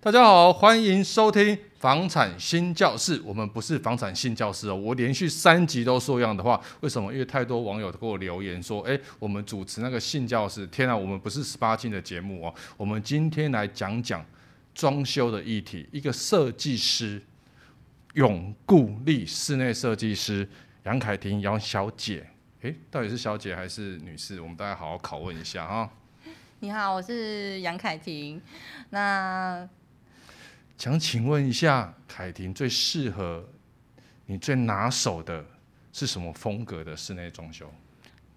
大家好，欢迎收听房产新教室。我们不是房产新教室哦，我连续三集都说一样的话，为什么？因为太多网友给我留言说，哎，我们主持那个性教室，天啊，我们不是十八禁的节目哦。我们今天来讲讲装修的议题。一个设计师，永固力室内设计师杨凯婷杨小姐，哎，到底是小姐还是女士？我们大家好好拷问一下啊。你好，我是杨凯婷。那想请问一下，凯婷最适合你最拿手的是什么风格的室内装修？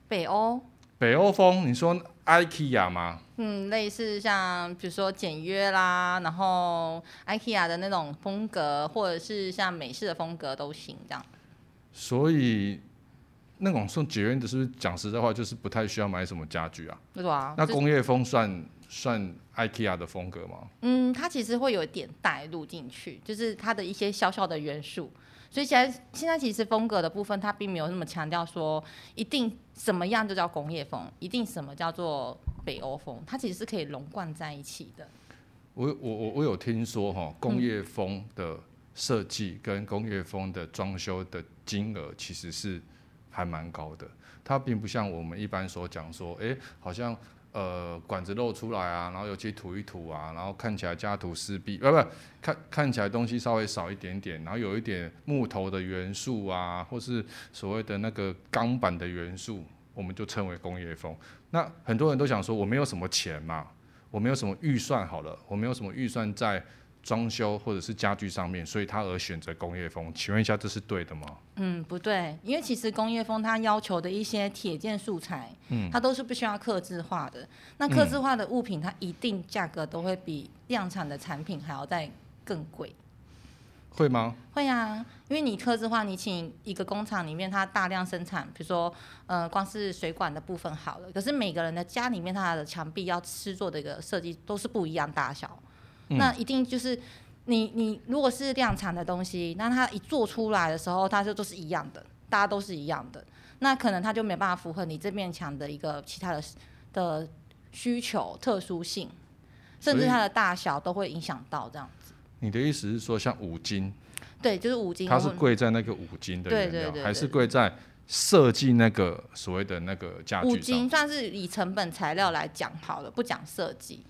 北欧。北欧风，你说 IKEA 吗？嗯，类似像比如说简约啦，然后 IKEA 的那种风格，或者是像美式的风格都行，这样。所以那种送简约的，是不是讲实在话，就是不太需要买什么家具啊？对啊。那工业风算？算 IKEA 的风格吗？嗯，它其实会有一点带入进去，就是它的一些小小的元素。所以现在现在其实风格的部分，它并没有那么强调说一定什么样就叫工业风，一定什么叫做北欧风，它其实是可以融贯在一起的。我我我我有听说哈，工业风的设计跟工业风的装修的金额其实是还蛮高的，它并不像我们一般所讲说，哎、欸，好像。呃，管子露出来啊，然后油漆涂一涂啊，然后看起来家徒四壁，不不，看看起来东西稍微少一点点，然后有一点木头的元素啊，或是所谓的那个钢板的元素，我们就称为工业风。那很多人都想说，我没有什么钱嘛，我没有什么预算，好了，我没有什么预算在。装修或者是家具上面，所以他而选择工业风，请问一下，这是对的吗？嗯，不对，因为其实工业风它要求的一些铁件素材，嗯，它都是不需要刻制化的。那刻制化的物品，它一定价格都会比量产的产品还要再更贵。会吗？会啊，因为你刻字化，你请一个工厂里面，它大量生产，比如说，呃，光是水管的部分好了，可是每个人的家里面，它的墙壁要施作的一个设计都是不一样大小。那一定就是你你如果是量产的东西，那它一做出来的时候，它就都是一样的，大家都是一样的，那可能它就没办法符合你这面墙的一个其他的的需求、特殊性，甚至它的大小都会影响到这样子。你的意思是说，像五金？对，就是五金。它是贵在那个五金的原料，还是贵在设计那个所谓的那个家具？五金算是以成本材料来讲好了，不讲设计，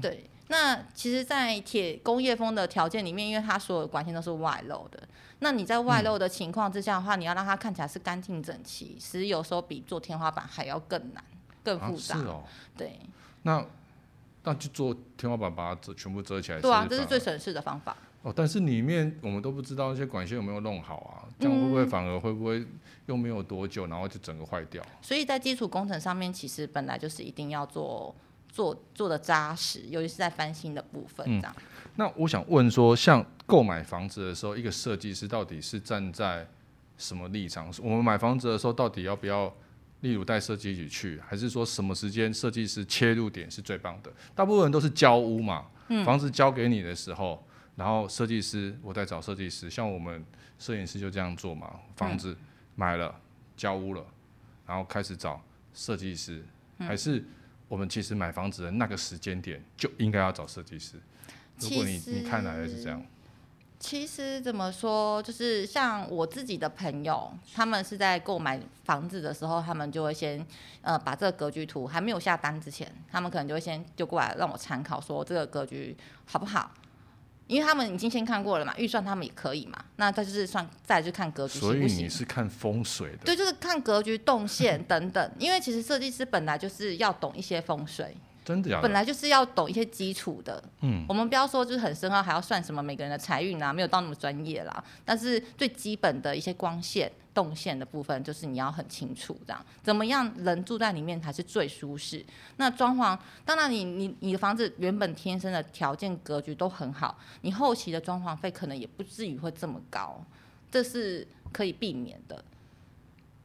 对。嗯那其实，在铁工业风的条件里面，因为它所有的管线都是外露的，那你在外露的情况之下的话，嗯、你要让它看起来是干净整齐，其实有时候比做天花板还要更难、更复杂。啊、是哦。对。那那就做天花板，把它遮全部遮起来。对啊，这是最省事的方法。哦，但是里面我们都不知道那些管线有没有弄好啊，这样会不会反而会不会又没有多久，然后就整个坏掉？所以在基础工程上面，其实本来就是一定要做。做做的扎实，尤其是在翻新的部分，这样。嗯，那我想问说，像购买房子的时候，一个设计师到底是站在什么立场？我们买房子的时候，到底要不要，例如带设计一起去，还是说什么时间设计师切入点是最棒的？大部分人都是交屋嘛，嗯，房子交给你的时候，然后设计师我在找设计师，像我们摄影师就这样做嘛，房子买了交屋了，然后开始找设计师，还是？我们其实买房子的那个时间点就应该要找设计师。如果你你看来是这样，其实怎么说，就是像我自己的朋友，他们是在购买房子的时候，他们就会先呃把这个格局图还没有下单之前，他们可能就会先就过来让我参考，说这个格局好不好。因为他们已经先看过了嘛，预算他们也可以嘛，那再就是算再就看格局行不行？所以你是看风水的？对，就是看格局、动线等等。因为其实设计师本来就是要懂一些风水。真的呀，本来就是要懂一些基础的。嗯，我们不要说就是很深奥，还要算什么每个人的财运啊，没有到那么专业啦。但是最基本的一些光线、动线的部分，就是你要很清楚，这样怎么样人住在里面才是最舒适。那装潢，当然你你你的房子原本天生的条件格局都很好，你后期的装潢费可能也不至于会这么高，这是可以避免的。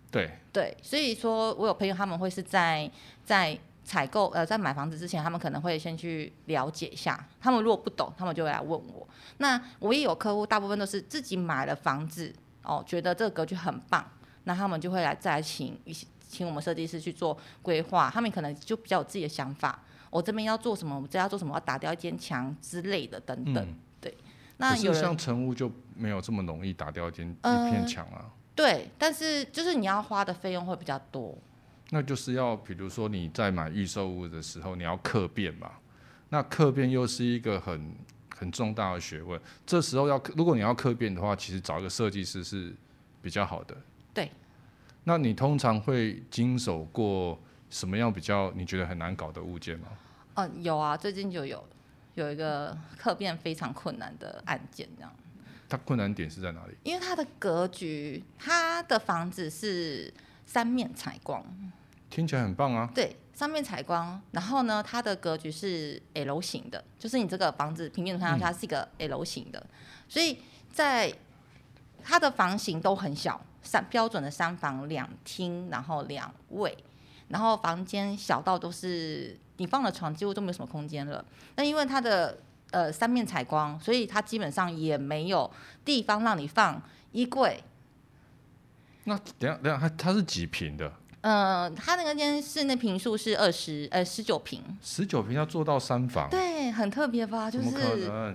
对对，所以说我有朋友他们会是在在。采购呃，在买房子之前，他们可能会先去了解一下。他们如果不懂，他们就会来问我。那我也有客户，大部分都是自己买了房子哦，觉得这个格局很棒，那他们就会来再来请一些请我们设计师去做规划。他们可能就比较有自己的想法。我这边要做什么，我这要做什么，要打掉一间墙之类的等等。嗯、对，那有像成屋就没有这么容易打掉一间一片墙啊。对，但是就是你要花的费用会比较多。那就是要，比如说你在买预售屋的时候，你要客变嘛。那客变又是一个很很重大的学问。这时候要，如果你要客变的话，其实找一个设计师是比较好的。对。那你通常会经手过什么样比较你觉得很难搞的物件吗？哦，有啊，最近就有有一个客变非常困难的案件，这样。它困难点是在哪里？因为它的格局，它的房子是三面采光。听起来很棒啊！对，三面采光，然后呢，它的格局是 L 型的，就是你这个房子平面图看上去它是一个 L 型的，嗯、所以在它的房型都很小，三标准的三房两厅，然后两卫，然后房间小到都是你放了床几乎都没有什么空间了。那因为它的呃三面采光，所以它基本上也没有地方让你放衣柜。那等下等下，它它是几平的？嗯，他那个间室内平数是二十呃十九平，十九平要做到三房，对，很特别吧？就是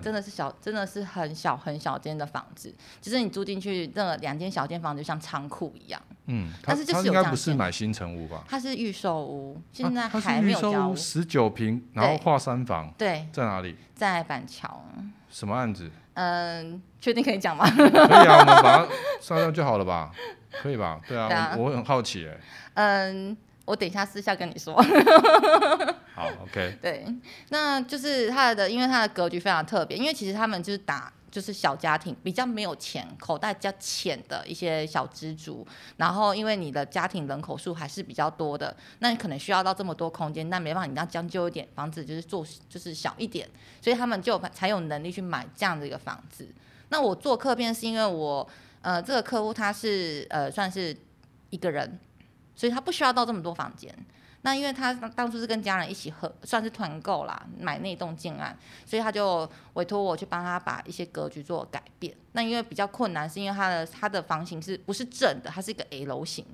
真的是小，真的是很小很小间的房子，其实你租进去那两间小间房子就像仓库一样。嗯，但是就是应该不是买新城屋吧？它是预售屋，现在还没有交屋。十九平，然后画三房，对，在哪里？在板桥。什么案子？嗯，确定可以讲吗？可以啊，我们把它商量就好了吧？可以吧？对啊，对啊我，我很好奇哎。嗯，我等一下私下跟你说。好，OK。对，那就是他的，因为他的格局非常特别，因为其实他们就是打就是小家庭，比较没有钱，口袋比较浅的一些小资族。然后，因为你的家庭人口数还是比较多的，那你可能需要到这么多空间，那没办法，你要将就一点，房子就是做就是小一点，所以他们就才有能力去买这样的一个房子。那我做客片是因为我。呃，这个客户他是呃算是一个人，所以他不需要到这么多房间。那因为他当初是跟家人一起合，算是团购啦，买那栋建案，所以他就委托我去帮他把一些格局做改变。那因为比较困难，是因为他的他的房型是不是正的，它是一个 L 型，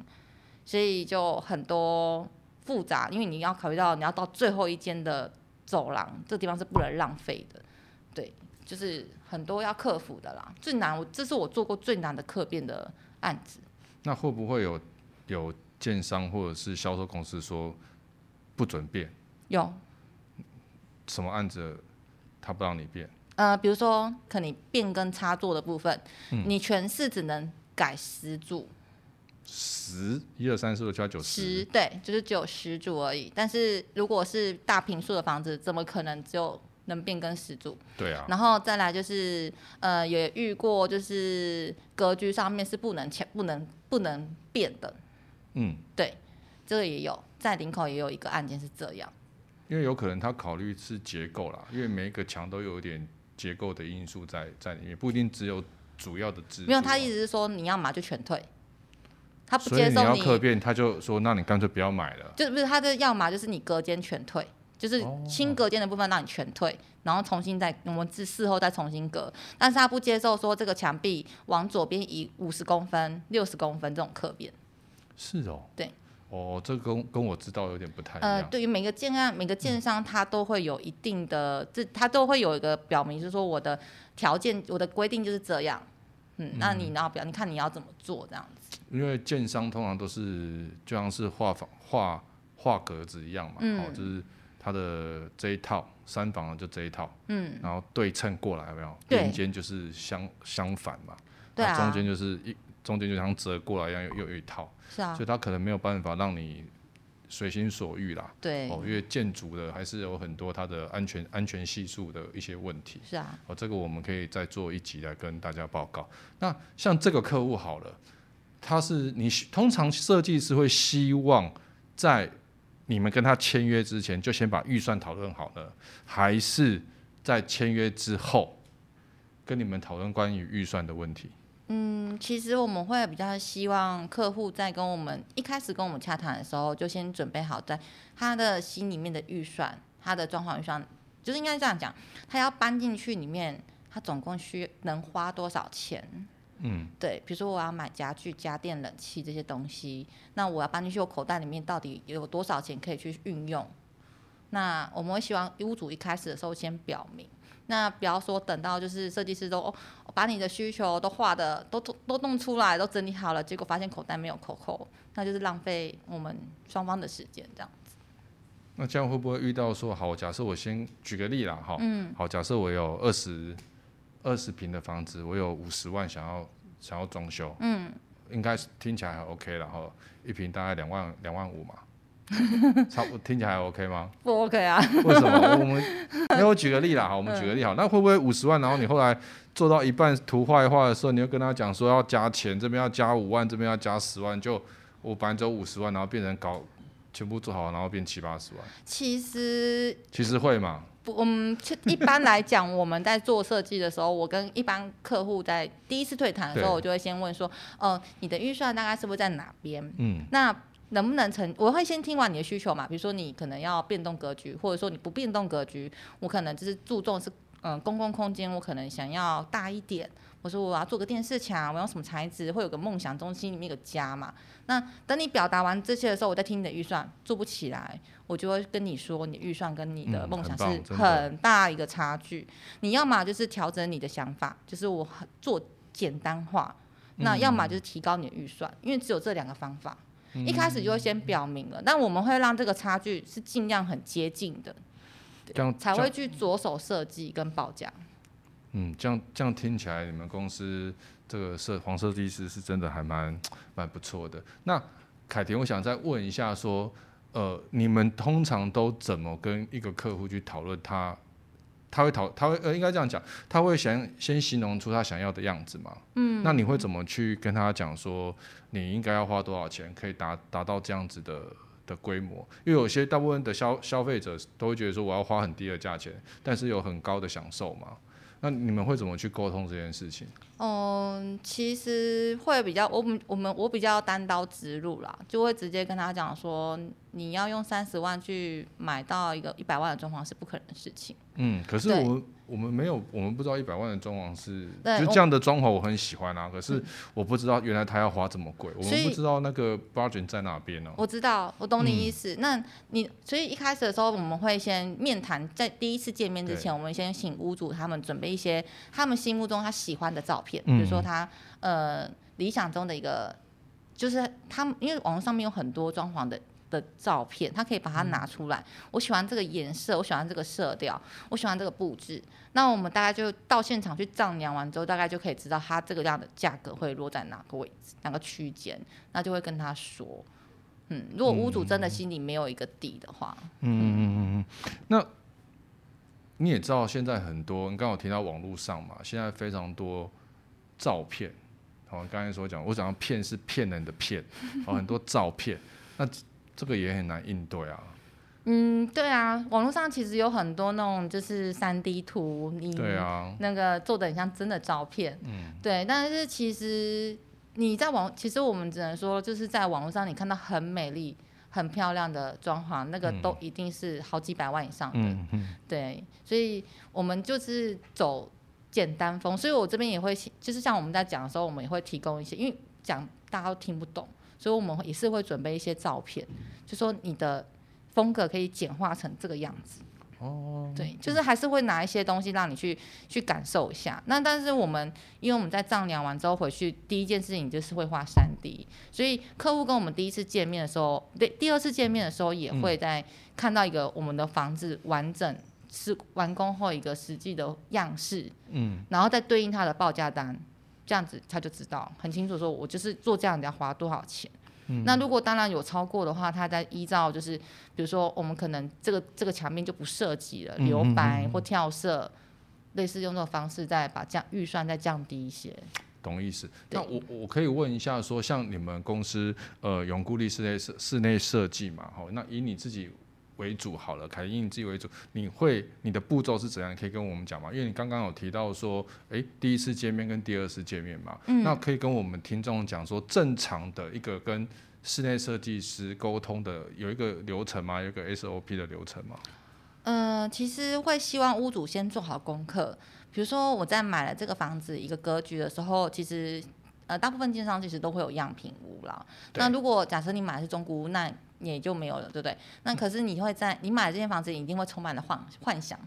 所以就很多复杂。因为你要考虑到你要到最后一间的走廊，这个地方是不能浪费的，对。就是很多要克服的啦，最难我这是我做过最难的客变的案子。那会不会有有建商或者是销售公司说不准变？有。什么案子他不让你变？呃，比如说可能变更插座的部分，嗯、你全是只能改十组。十，一二三四五六七八九十。十，对，就是只有十组而已。但是如果是大平数的房子，怎么可能只有？能变更十组，对啊，然后再来就是，呃，也遇过就是格局上面是不能切、不能、不能变的，嗯，对，这个也有，在林口也有一个案件是这样，因为有可能他考虑是结构啦，因为每一个墙都有一点结构的因素在在里面，不一定只有主要的支柱。没有，他意思是说你要嘛就全退，他不接受你，你要客变，他就说那你干脆不要买了，就是不是他的要么就是你隔间全退。就是新隔间的部分让你全退，然后重新再我们自事后再重新隔，但是他不接受说这个墙壁往左边移五十公分、六十公分这种刻边。是哦。对。哦，这个跟跟我知道有点不太一样。呃，对于每个建案、每个建商，他都会有一定的，这、嗯、他都会有一个表明，就是说我的条件、我的规定就是这样。嗯，那你然后表？你看你要怎么做这样子？因为建商通常都是就像是画房、画画格子一样嘛，嗯、哦，就是。它的这一套三房就这一套，嗯，然后对称过来有没有？边间就是相相反嘛，对啊，中间就是一中间就像折过来一样，又又有一套，是啊，所以它可能没有办法让你随心所欲啦，对，哦，因为建筑的还是有很多它的安全安全系数的一些问题，是啊，哦，这个我们可以再做一集来跟大家报告。那像这个客户好了，他是你通常设计师会希望在你们跟他签约之前就先把预算讨论好了，还是在签约之后跟你们讨论关于预算的问题？嗯，其实我们会比较希望客户在跟我们一开始跟我们洽谈的时候，就先准备好在他的心里面的预算，他的装潢预算，就是应该这样讲，他要搬进去里面，他总共需能花多少钱？嗯，对，比如说我要买家具、家电、冷气这些东西，那我要搬进去，我口袋里面到底有多少钱可以去运用？那我们会希望屋主一开始的时候先表明，那不要说等到就是设计师都、哦、把你的需求都画的都都都弄出来都整理好了，结果发现口袋没有扣扣，那就是浪费我们双方的时间这样子。那这样会不会遇到说好？假设我先举个例啦，哈，嗯，好，假设我有二十二十平的房子，我有五十万想要想要装修，嗯，应该是听起来还 OK 然后，一平大概两万两万五嘛。差不多听起来还 OK 吗？不 OK 啊？为什么？我们，因为我举个例啦，好，我们举个例好，那会不会五十万，然后你后来做到一半图画一画的时候，你又跟他讲说要加钱，这边要加五万，这边要加十万，就我本来只有五十万，然后变成搞全部做好，然后变七八十万？其实其实会嘛？不，嗯，一般来讲，我们在做设计的时候，我跟一般客户在第一次对谈的时候，我就会先问说，哦、呃，你的预算大概是不是在哪边？嗯，那。能不能成？我会先听完你的需求嘛，比如说你可能要变动格局，或者说你不变动格局，我可能就是注重是嗯、呃、公共空间，我可能想要大一点，我说我要做个电视墙，我用什么材质，会有个梦想中心里面有个家嘛。那等你表达完这些的时候，我再听你的预算，做不起来，我就会跟你说，你预算跟你的梦想是很大一个差距。你要么就是调整你的想法，就是我做简单化，那要么就是提高你的预算，因为只有这两个方法。一开始就会先表明了，但我们会让这个差距是尽量很接近的，这样才会去着手设计跟报价。嗯，这样这样听起来，你们公司这个设黄设计师是真的还蛮蛮不错的。那凯婷，我想再问一下，说，呃，你们通常都怎么跟一个客户去讨论他？他会讨，他会呃，应该这样讲，他会想先形容出他想要的样子嘛？嗯，那你会怎么去跟他讲说，你应该要花多少钱可以达达到这样子的的规模？因为有些大部分的消消费者都会觉得说，我要花很低的价钱，但是有很高的享受嘛？那你们会怎么去沟通这件事情？嗯，其实会比较，我们我们我比较单刀直入啦，就会直接跟他讲说，你要用三十万去买到一个一百万的装潢是不可能的事情。嗯，可是我。我们没有，我们不知道一百万的装潢是，就这样的装潢我很喜欢啊。可是我不知道原来他要花这么贵，我们不知道那个 budget 在哪边呢？我知道，我懂你意思。嗯、那你所以一开始的时候，我们会先面谈，在第一次见面之前，我们先请屋主他们准备一些他们心目中他喜欢的照片，比如说他呃理想中的一个，就是他们因为网络上面有很多装潢的。的照片，他可以把它拿出来。嗯、我喜欢这个颜色，我喜欢这个色调，我喜欢这个布置。那我们大概就到现场去丈量完之后，大概就可以知道它这个样的价格会落在哪个位置、哪个区间。那就会跟他说，嗯，如果屋主真的心里没有一个底的话，嗯嗯嗯嗯嗯。那你也知道，现在很多，你刚刚有提到网络上嘛，现在非常多照片。好，刚才所讲，我讲的骗是骗人的骗，好，很多照片，那。这个也很难应对啊。嗯，对啊，网络上其实有很多那种就是三 D 图，你对啊，那个做的很像真的照片。嗯，对，但是其实你在网，其实我们只能说，就是在网络上你看到很美丽、很漂亮的装潢，那个都一定是好几百万以上的。嗯嗯。对，所以我们就是走简单风，所以我这边也会，就是像我们在讲的时候，我们也会提供一些，因为讲大家都听不懂。所以我们也是会准备一些照片，就说你的风格可以简化成这个样子。哦，对，就是还是会拿一些东西让你去去感受一下。那但是我们因为我们在丈量完之后回去，第一件事情就是会画三 D，所以客户跟我们第一次见面的时候，对，第二次见面的时候也会在看到一个我们的房子完整是完工后一个实际的样式，嗯，然后再对应它的报价单。这样子他就知道很清楚，说我就是做这样子要花多少钱。嗯、那如果当然有超过的话，他再依照就是，比如说我们可能这个这个墙面就不设计了，留白或跳色，类似用这种方式再把降预算再降低一些。懂意思？那我我可以问一下，说像你们公司呃永固力室内设室内设计嘛，好，那以你自己。为主好了，凯婷，你自己为主，你会你的步骤是怎样？你可以跟我们讲吗？因为你刚刚有提到说，诶、欸，第一次见面跟第二次见面嘛，嗯、那可以跟我们听众讲说，正常的一个跟室内设计师沟通的有一个流程吗？有一个 SOP 的流程吗？嗯、呃，其实会希望屋主先做好功课，比如说我在买了这个房子一个格局的时候，其实呃，大部分建商其实都会有样品屋啦。那如果假设你买的是中古屋，那也就没有了，对不对？那可是你会在你买这间房子，你一定会充满了幻幻想。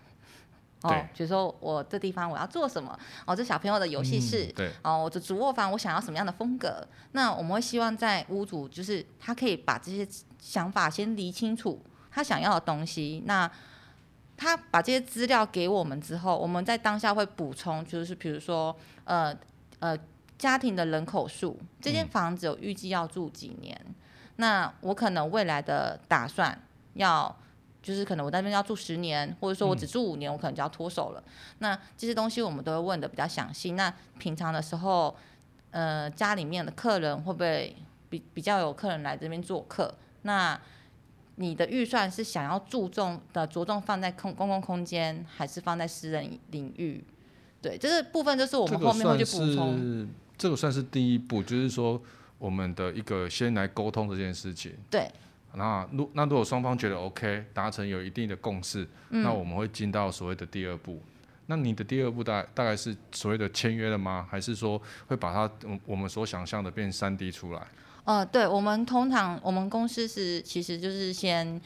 哦，比如说我这地方我要做什么？哦，这小朋友的游戏室，嗯、对，哦，我的主卧房我想要什么样的风格？那我们会希望在屋主就是他可以把这些想法先理清楚，他想要的东西。那他把这些资料给我们之后，我们在当下会补充，就是比如说，呃呃，家庭的人口数，这间房子有预计要住几年？嗯、那我可能未来的打算要。就是可能我在那边要住十年，或者说我只住五年，我可能就要脱手了。嗯、那这些东西我们都会问的比较详细。那平常的时候，呃，家里面的客人会不会比比较有客人来这边做客？那你的预算是想要注重的着重放在空公共空间，还是放在私人领域？对，这个部分就是我们后面会去补充。这个算是第一步，就是说我们的一个先来沟通这件事情。对。那如那如果双方觉得 OK，达成有一定的共识，嗯、那我们会进到所谓的第二步。那你的第二步大概大概是所谓的签约了吗？还是说会把它我我们所想象的变三 D 出来？呃，对，我们通常我们公司是其实就是先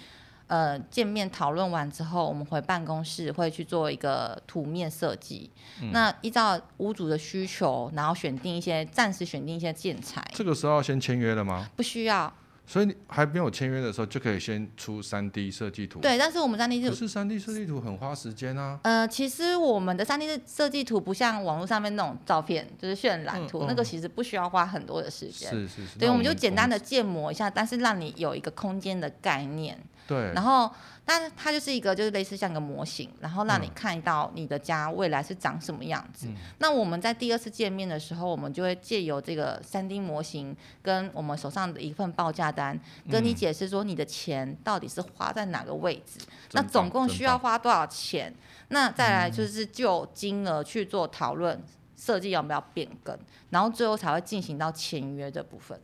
呃见面讨论完之后，我们回办公室会去做一个图面设计。嗯、那依照屋主的需求，然后选定一些暂时选定一些建材。这个时候要先签约了吗？不需要。所以你还没有签约的时候，就可以先出三 D 设计图。对，但是我们三 D 可是三 D 设计图很花时间啊。呃，其实我们的三 D 设计图不像网络上面那种照片，就是渲染图，嗯嗯、那个其实不需要花很多的时间。是是是。对，我们就简单的建模一下，但是让你有一个空间的概念。对。然后。但是它就是一个，就是类似像一个模型，然后让你看到你的家未来是长什么样子。嗯、那我们在第二次见面的时候，我们就会借由这个三 D 模型跟我们手上的一份报价单，跟你解释说你的钱到底是花在哪个位置，嗯、那总共需要花多少钱？那再来就是就金额去做讨论，设计要不要变更，然后最后才会进行到签约的部分。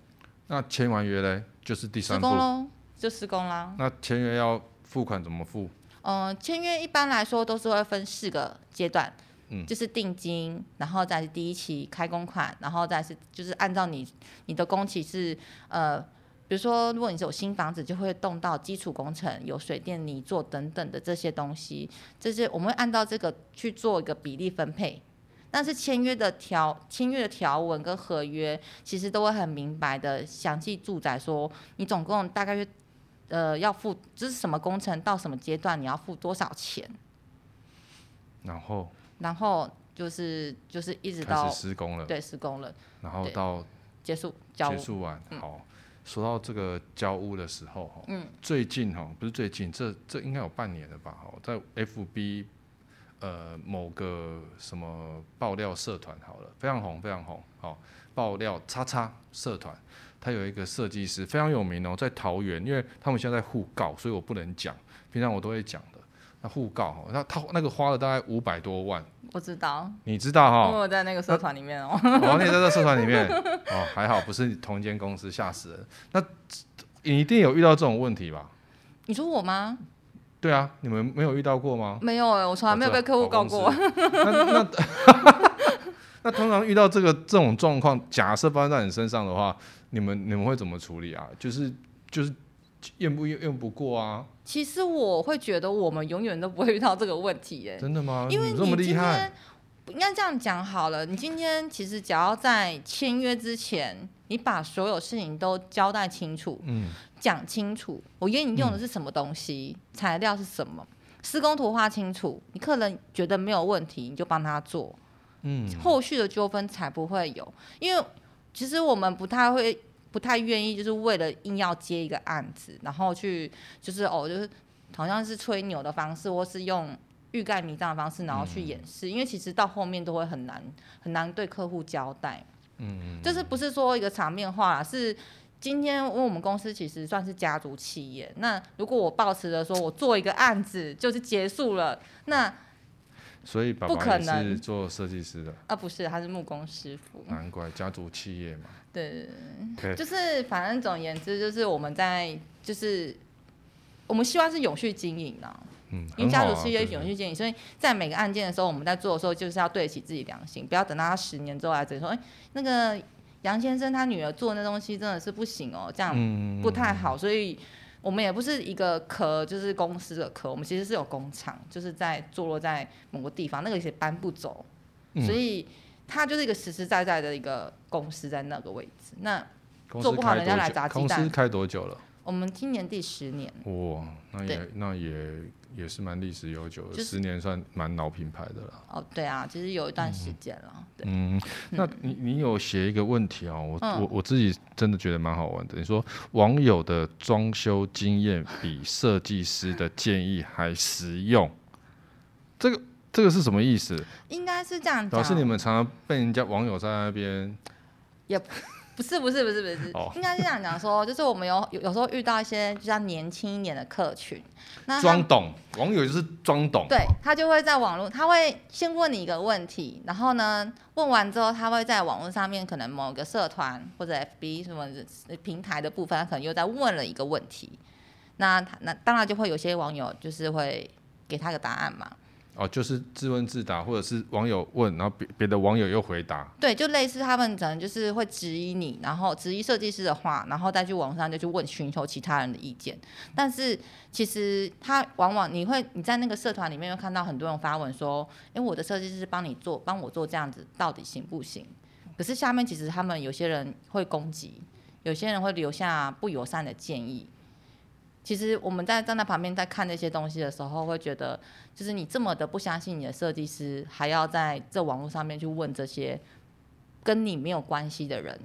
那签完约嘞，就是第三步。施工喽，就施工啦。那签约要。付款怎么付？嗯，签约一般来说都是会分四个阶段，嗯，就是定金，然后再是第一期开工款，然后再是就是按照你你的工期是呃，比如说如果你是有新房子，就会动到基础工程，有水电泥做等等的这些东西，这些我们会按照这个去做一个比例分配。但是签约的条签约的条文跟合约其实都会很明白的详细注载说，你总共大概约。呃，要付这是什么工程？到什么阶段你要付多少钱？然后，然后就是就是一直到施工了，对，施工了，然后到结束交结束完。好，嗯、说到这个交屋的时候哈，嗯，最近哈不是最近，这这应该有半年了吧？哈，在 FB 呃某个什么爆料社团好了，非常红，非常红，好爆料叉叉社团。他有一个设计师非常有名哦，在桃园，因为他们现在在互告，所以我不能讲。平常我都会讲的。那互告哈，那他那个花了大概五百多万。我知道。你知道哈？因为我在那个社团里面哦。哦，你在这个社团里面 哦，还好不是同一间公司，吓死人。那你一定有遇到这种问题吧？你说我吗？对啊，你们没有遇到过吗？没有哎，我从来没有被客户告过。那那 那通常遇到这个这种状况，假设发生在你身上的话。你们你们会怎么处理啊？就是就是验不验不过啊？其实我会觉得我们永远都不会遇到这个问题耶。真的吗？因为你这么厉害。今天应该这样讲好了，你今天其实只要在签约之前，你把所有事情都交代清楚，嗯，讲清楚，我给你用的是什么东西，嗯、材料是什么，施工图画清楚，你客人觉得没有问题，你就帮他做，嗯，后续的纠纷才不会有，因为。其实我们不太会，不太愿意，就是为了硬要接一个案子，然后去就是哦，就是好像是吹牛的方式，或是用欲盖弥彰的方式，然后去掩饰。嗯、因为其实到后面都会很难很难对客户交代。嗯，就是不是说一个场面话，是今天因为我们公司其实算是家族企业，那如果我抱持着说我做一个案子就是结束了，那。所以爸爸也是做设计师的啊？不是，他是木工师傅。难怪家族企业嘛。对，Okay. 就是反正总而言之，就是我们在就是我们希望是永续经营的，嗯，因为家族企业永续经营，所以在每个案件的时候，我们在做的时候就是要对得起自己良心，不要等到他十年之后来这里说，哎，那个杨先生他女儿做那东西真的是不行哦，这样不太好，所以我们也不是一个壳，就是公司的壳，我们其实是有工厂，就是在坐落在某个地方，那个也搬不走，所以它就是一个实实在在的一个公司在那个位置，那做不好人家来砸鸡蛋。公司开多久了？我们今年第十年。哇，那也那也。也是蛮历史悠久的，就是、十年算蛮老品牌的了。哦，对啊，其实有一段时间了。嗯，对嗯，那你你有写一个问题哦，我、嗯、我我自己真的觉得蛮好玩的。你说网友的装修经验比设计师的建议还实用，这个这个是什么意思？应该是这样讲。老师，你们常常被人家网友在那边也。不是不是不是不是，应该是这样讲说，就是我们有有有时候遇到一些比较年轻一点的客群，那装懂网友就是装懂，对，他就会在网络，他会先问你一个问题，然后呢，问完之后，他会在网络上面可能某个社团或者 FB 什么平台的部分，他可能又在问了一个问题，那他那当然就会有些网友就是会给他个答案嘛。哦，就是自问自答，或者是网友问，然后别别的网友又回答。对，就类似他们可能就是会质疑你，然后质疑设计师的话，然后再去网上就去问寻求其他人的意见。但是其实他往往你会你在那个社团里面会看到很多人发文说，哎，我的设计师帮你做，帮我做这样子到底行不行？可是下面其实他们有些人会攻击，有些人会留下不友善的建议。其实我们在站在旁边在看那些东西的时候，会觉得，就是你这么的不相信你的设计师，还要在这网络上面去问这些跟你没有关系的人。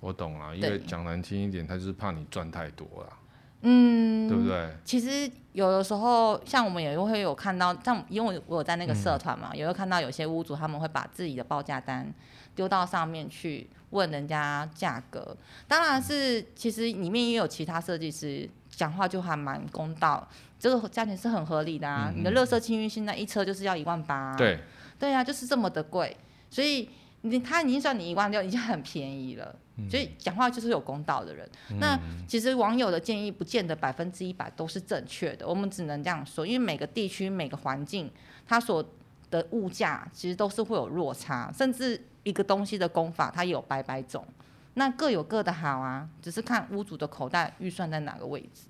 我懂了，因为讲难听一点，他就是怕你赚太多了。嗯，对不对？其实有的时候，像我们也会有看到，像因为我有在那个社团嘛，嗯、也会看到有些屋主他们会把自己的报价单丢到上面去问人家价格。当然是，其实里面也有其他设计师。讲话就还蛮公道，这个价钱是很合理的啊。嗯、你的乐色清运现在一车就是要一万八，啊，对，对啊，就是这么的贵，所以你他已经算你一万六，已经很便宜了。嗯、所以讲话就是有公道的人。嗯、那其实网友的建议不见得百分之一百都是正确的，我们只能这样说，因为每个地区每个环境它所的物价其实都是会有落差，甚至一个东西的功法它也有百百种。那各有各的好啊，只是看屋主的口袋预算在哪个位置。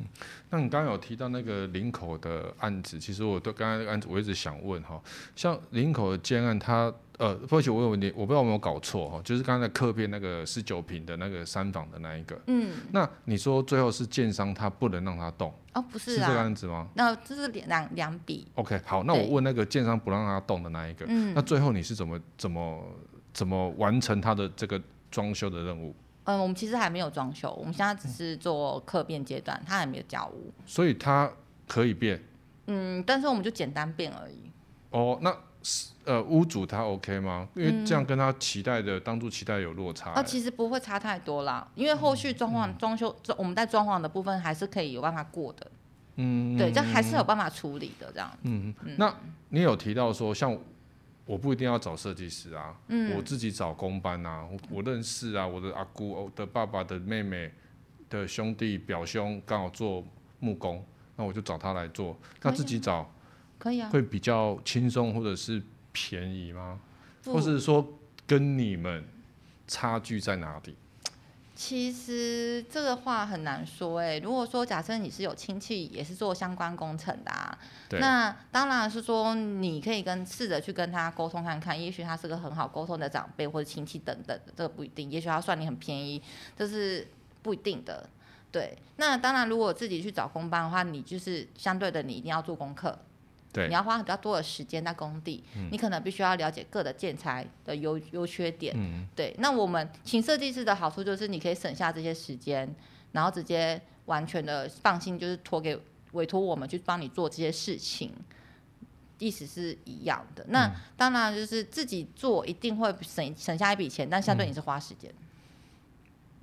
嗯，那你刚刚有提到那个林口的案子，其实我对刚刚那个案子我一直想问哈，像林口的建案它，它呃，或许我有问题，我不知道有没有搞错哈，就是刚才客变那个十九平的那个三房的那一个，嗯，那你说最后是建商他不能让他动？哦，不是啊，是这个案子吗？那这是两两笔。OK，好，那我问那个建商不让他动的那一个，嗯，那最后你是怎么怎么怎么完成他的这个？装修的任务，嗯，我们其实还没有装修，我们现在只是做客变阶段，他还没有交屋，所以它可以变，嗯，但是我们就简单变而已。哦，那呃屋主他 OK 吗？因为这样跟他期待的、嗯、当初期待有落差。啊，其实不会差太多啦，因为后续装潢、装、嗯、修，我们在装潢的部分还是可以有办法过的。嗯，对，这还是有办法处理的这样。嗯嗯，那你有提到说像。我不一定要找设计师啊，嗯、我自己找工班啊，我，我认识啊，我的阿姑、我的爸爸的妹妹的兄弟表兄刚好做木工，那我就找他来做。那自己找可以啊，会比较轻松或者是便宜吗？或者说跟你们差距在哪里？其实这个话很难说哎。如果说假设你是有亲戚也是做相关工程的啊，那当然是说你可以跟试着去跟他沟通看看，也许他是个很好沟通的长辈或者亲戚等等的，这个不一定。也许他算你很便宜，这是不一定的。对，那当然如果自己去找工班的话，你就是相对的，你一定要做功课。对你要花比较多的时间在工地，嗯、你可能必须要了解各的建材的优优缺点。嗯、对，那我们请设计师的好处就是你可以省下这些时间，然后直接完全的放心，就是托给委托我们去帮你做这些事情，意思是一样的。那、嗯、当然就是自己做一定会省省下一笔钱，但相对你是花时间、嗯。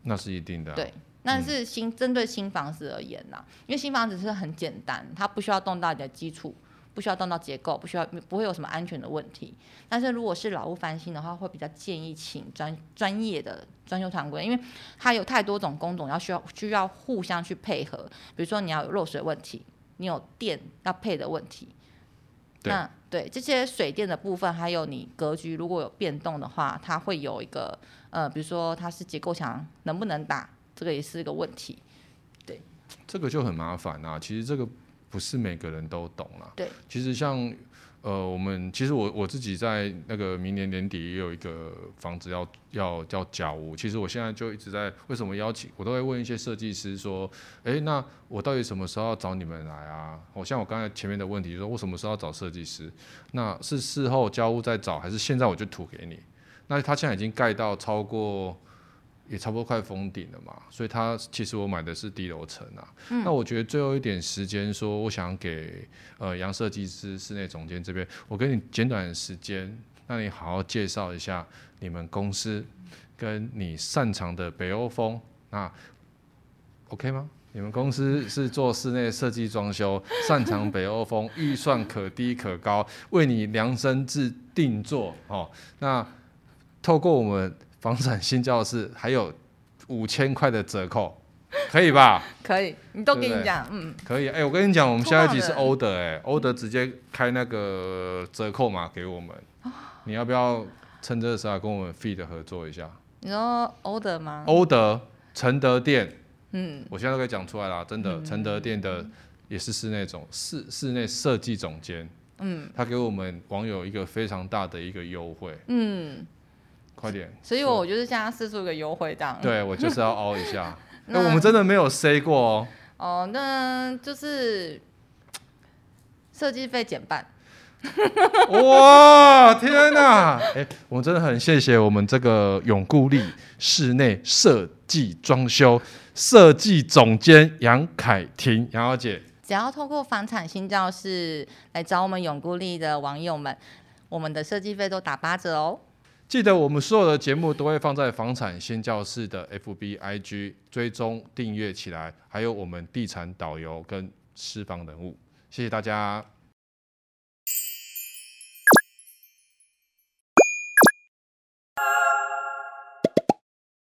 那是一定的、啊。对，那是新针、嗯、对新房子而言呐，因为新房子是很简单，它不需要动到你的基础。不需要动到结构，不需要不会有什么安全的问题。但是如果是老屋翻新的话，会比较建议请专专业的装修团队，因为它有太多种工种要需要需要互相去配合。比如说你要有漏水问题，你有电要配的问题，对那对这些水电的部分，还有你格局如果有变动的话，它会有一个呃，比如说它是结构墙能不能打，这个也是一个问题。对，这个就很麻烦啊。其实这个不是每个人都懂啦。对，其实像。呃，我们其实我我自己在那个明年年底也有一个房子要要叫交屋。其实我现在就一直在为什么邀请，我都会问一些设计师说，诶，那我到底什么时候要找你们来啊？我像我刚才前面的问题，就说我什么时候要找设计师？那是事后交屋再找，还是现在我就图给你？那他现在已经盖到超过。也差不多快封顶了嘛，所以他其实我买的是低楼层啊。嗯、那我觉得最后一点时间，说我想给呃杨设计师室内总监这边，我给你简短的时间，让你好好介绍一下你们公司跟你擅长的北欧风，那 OK 吗？你们公司是做室内设计装修，擅长北欧风，预算可低可高，为你量身制定做哦。那透过我们。房产新教室还有五千块的折扣，可以吧？可以，你都跟你讲，嗯，可以。哎、欸，我跟你讲，我们下一集是欧德，哎，欧德直接开那个折扣码给我们，哦、你要不要趁这个时候跟我们 feed 合作一下？你说欧德吗？欧德承德店，嗯，我现在都可以讲出来了，真的，承、嗯、德店的也是室内总室室内设计总监，嗯，他给我们网友一个非常大的一个优惠，嗯。快点！所以我就是现在释出一个优惠档。对，我就是要凹一下。那、欸、我们真的没有 say 过哦。哦，那就是设计费减半。哇，天哪！哎、欸，我们真的很谢谢我们这个永固力室内设计装修设计总监杨凯婷杨小姐。只要透过房产新教室来找我们永固力的网友们，我们的设计费都打八折哦。记得我们所有的节目都会放在房产新教室的 FB IG 追踪订阅起来，还有我们地产导游跟私房人物，谢谢大家。